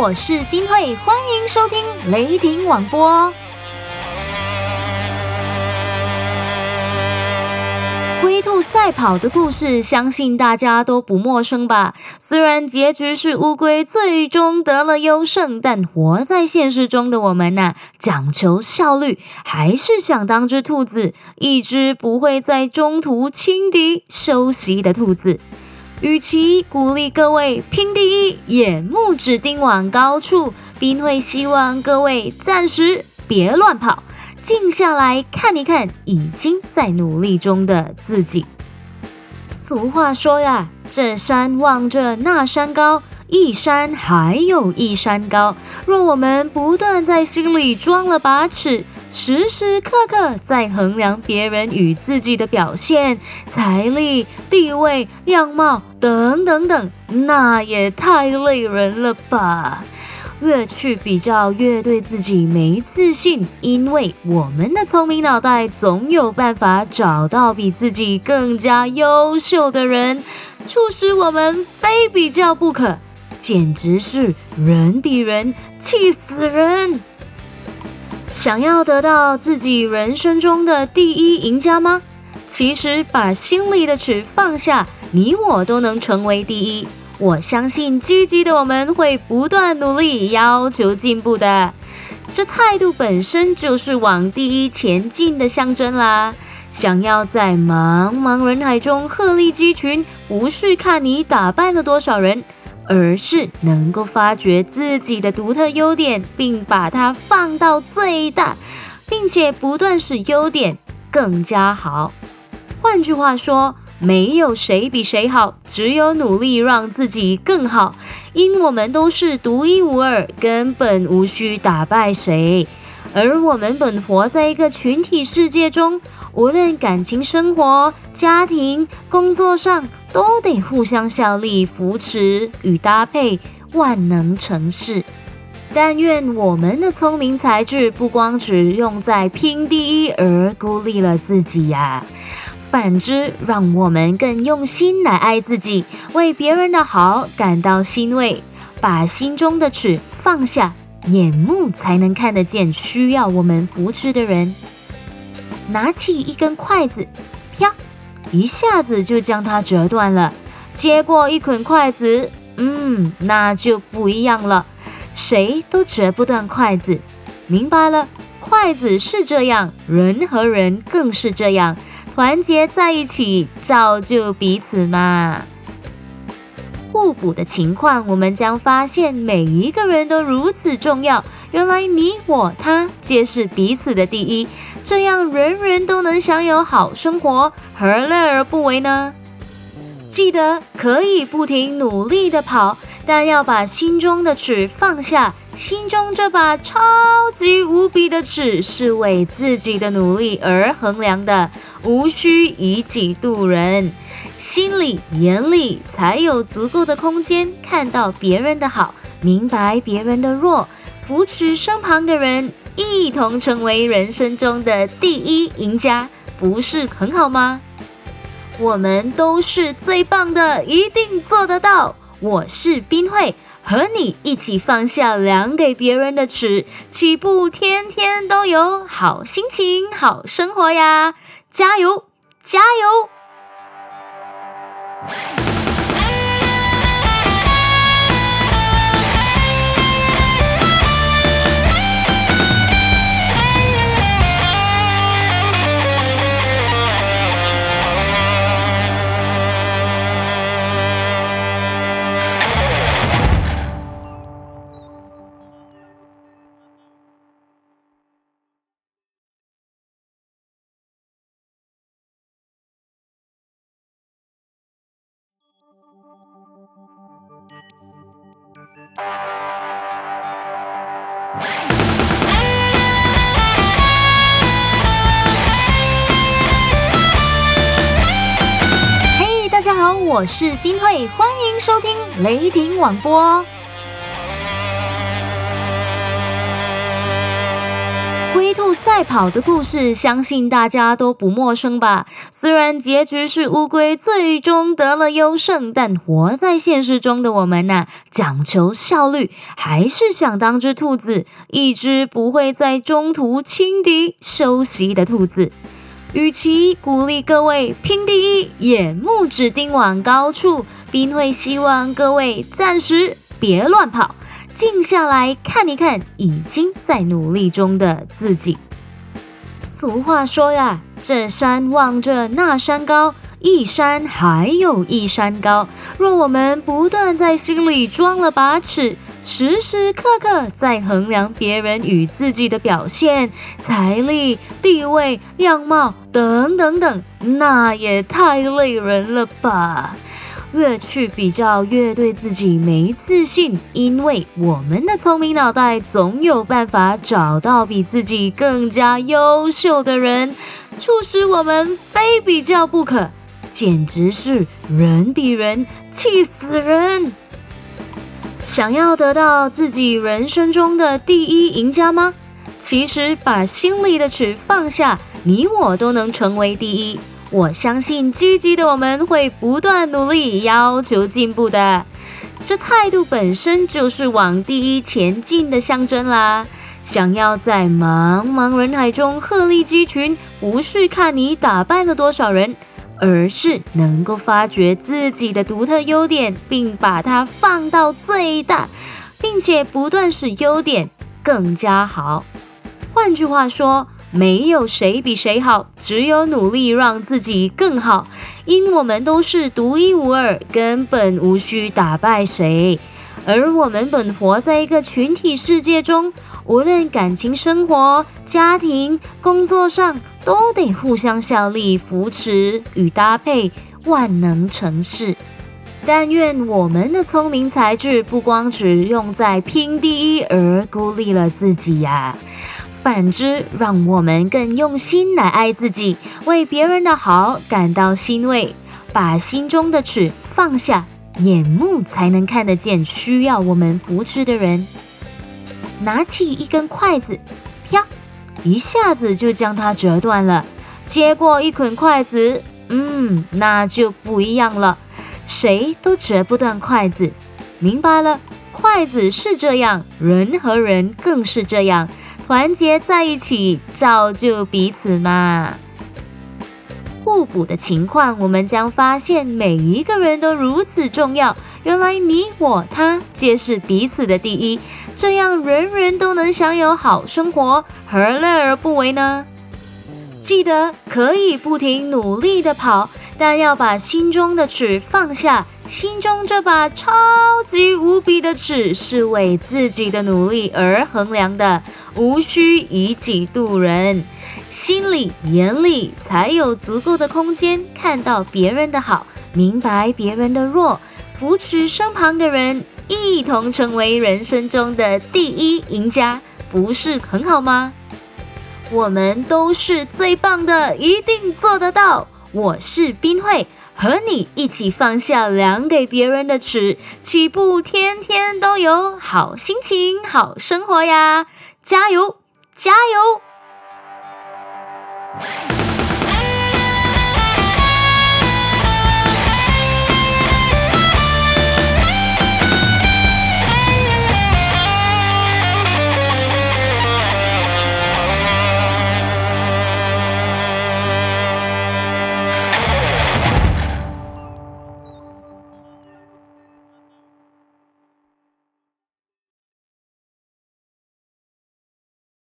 我是冰慧，欢迎收听雷霆广播。龟兔赛跑的故事，相信大家都不陌生吧？虽然结局是乌龟最终得了优胜，但活在现实中的我们呐，讲求效率，还是想当只兔子，一只不会在中途轻敌休息的兔子。与其鼓励各位拼第一，眼目只盯往高处，并会希望各位暂时别乱跑。静下来看一看，已经在努力中的自己。俗话说呀，这山望着那山高，一山还有一山高。若我们不断在心里装了把尺，时时刻刻在衡量别人与自己的表现、财力、地位、样貌等等等，那也太累人了吧！越去比较，越对自己没自信，因为我们的聪明脑袋总有办法找到比自己更加优秀的人，促使我们非比较不可，简直是人比人气死人！想要得到自己人生中的第一赢家吗？其实把心里的尺放下，你我都能成为第一。我相信积极的我们会不断努力，要求进步的。这态度本身就是往第一前进的象征啦。想要在茫茫人海中鹤立鸡群，不是看你打败了多少人，而是能够发掘自己的独特优点，并把它放到最大，并且不断使优点更加好。换句话说。没有谁比谁好，只有努力让自己更好。因我们都是独一无二，根本无需打败谁。而我们本活在一个群体世界中，无论感情生活、家庭、工作上，都得互相效力、扶持与搭配，万能成事。但愿我们的聪明才智不光只用在拼第一而孤立了自己呀。反之，让我们更用心来爱自己，为别人的好感到欣慰，把心中的尺放下，眼目才能看得见需要我们扶持的人。拿起一根筷子，啪，一下子就将它折断了。接过一捆筷子，嗯，那就不一样了，谁都折不断筷子。明白了，筷子是这样，人和人更是这样。团结在一起，造就彼此嘛。互补的情况，我们将发现每一个人都如此重要。原来你我他皆是彼此的第一，这样人人都能享有好生活，何乐而不为呢？记得可以不停努力的跑，但要把心中的尺放下。心中这把超级无比的尺是为自己的努力而衡量的，无需以己度人。心里眼里才有足够的空间看到别人的好，明白别人的弱，扶持身旁的人，一同成为人生中的第一赢家，不是很好吗？我们都是最棒的，一定做得到。我是冰慧。和你一起放下量给别人的尺，岂不天天都有好心情、好生活呀？加油，加油！我是冰慧，欢迎收听雷霆广播。龟兔赛跑的故事，相信大家都不陌生吧？虽然结局是乌龟最终得了优胜，但活在现实中的我们呐，讲求效率，还是想当只兔子，一只不会在中途轻敌休息的兔子。与其鼓励各位拼第一，眼目只盯往高处，并会希望各位暂时别乱跑。静下来看一看，已经在努力中的自己。俗话说呀，这山望着那山高，一山还有一山高。若我们不断在心里装了把尺，时时刻刻在衡量别人与自己的表现、财力、地位、样貌等等等，那也太累人了吧。越去比较，越对自己没自信，因为我们的聪明脑袋总有办法找到比自己更加优秀的人，促使我们非比较不可，简直是人比人气死人！想要得到自己人生中的第一赢家吗？其实把心里的尺放下，你我都能成为第一。我相信积极的我们会不断努力，要求进步的。这态度本身就是往第一前进的象征啦。想要在茫茫人海中鹤立鸡群，不是看你打败了多少人，而是能够发掘自己的独特优点，并把它放到最大，并且不断使优点更加好。换句话说。没有谁比谁好，只有努力让自己更好。因我们都是独一无二，根本无需打败谁。而我们本活在一个群体世界中，无论感情生活、家庭、工作上，都得互相效力、扶持与搭配，万能成事。但愿我们的聪明才智不光只用在拼第一，而孤立了自己呀。反之，让我们更用心来爱自己，为别人的好感到欣慰，把心中的尺放下，眼目才能看得见需要我们扶持的人。拿起一根筷子，啪，一下子就将它折断了。接过一捆筷子，嗯，那就不一样了，谁都折不断筷子。明白了，筷子是这样，人和人更是这样。团结在一起，造就彼此嘛。互补的情况，我们将发现每一个人都如此重要。原来你我他皆是彼此的第一，这样人人都能享有好生活，何乐而不为呢？记得可以不停努力的跑，但要把心中的尺放下。心中这把超级无比的尺是为自己的努力而衡量的，无需以己度人。心里眼里才有足够的空间看到别人的好，明白别人的弱，扶持身旁的人，一同成为人生中的第一赢家，不是很好吗？我们都是最棒的，一定做得到。我是冰慧。和你一起放下量给别人的尺，岂不天天都有好心情、好生活呀？加油，加油！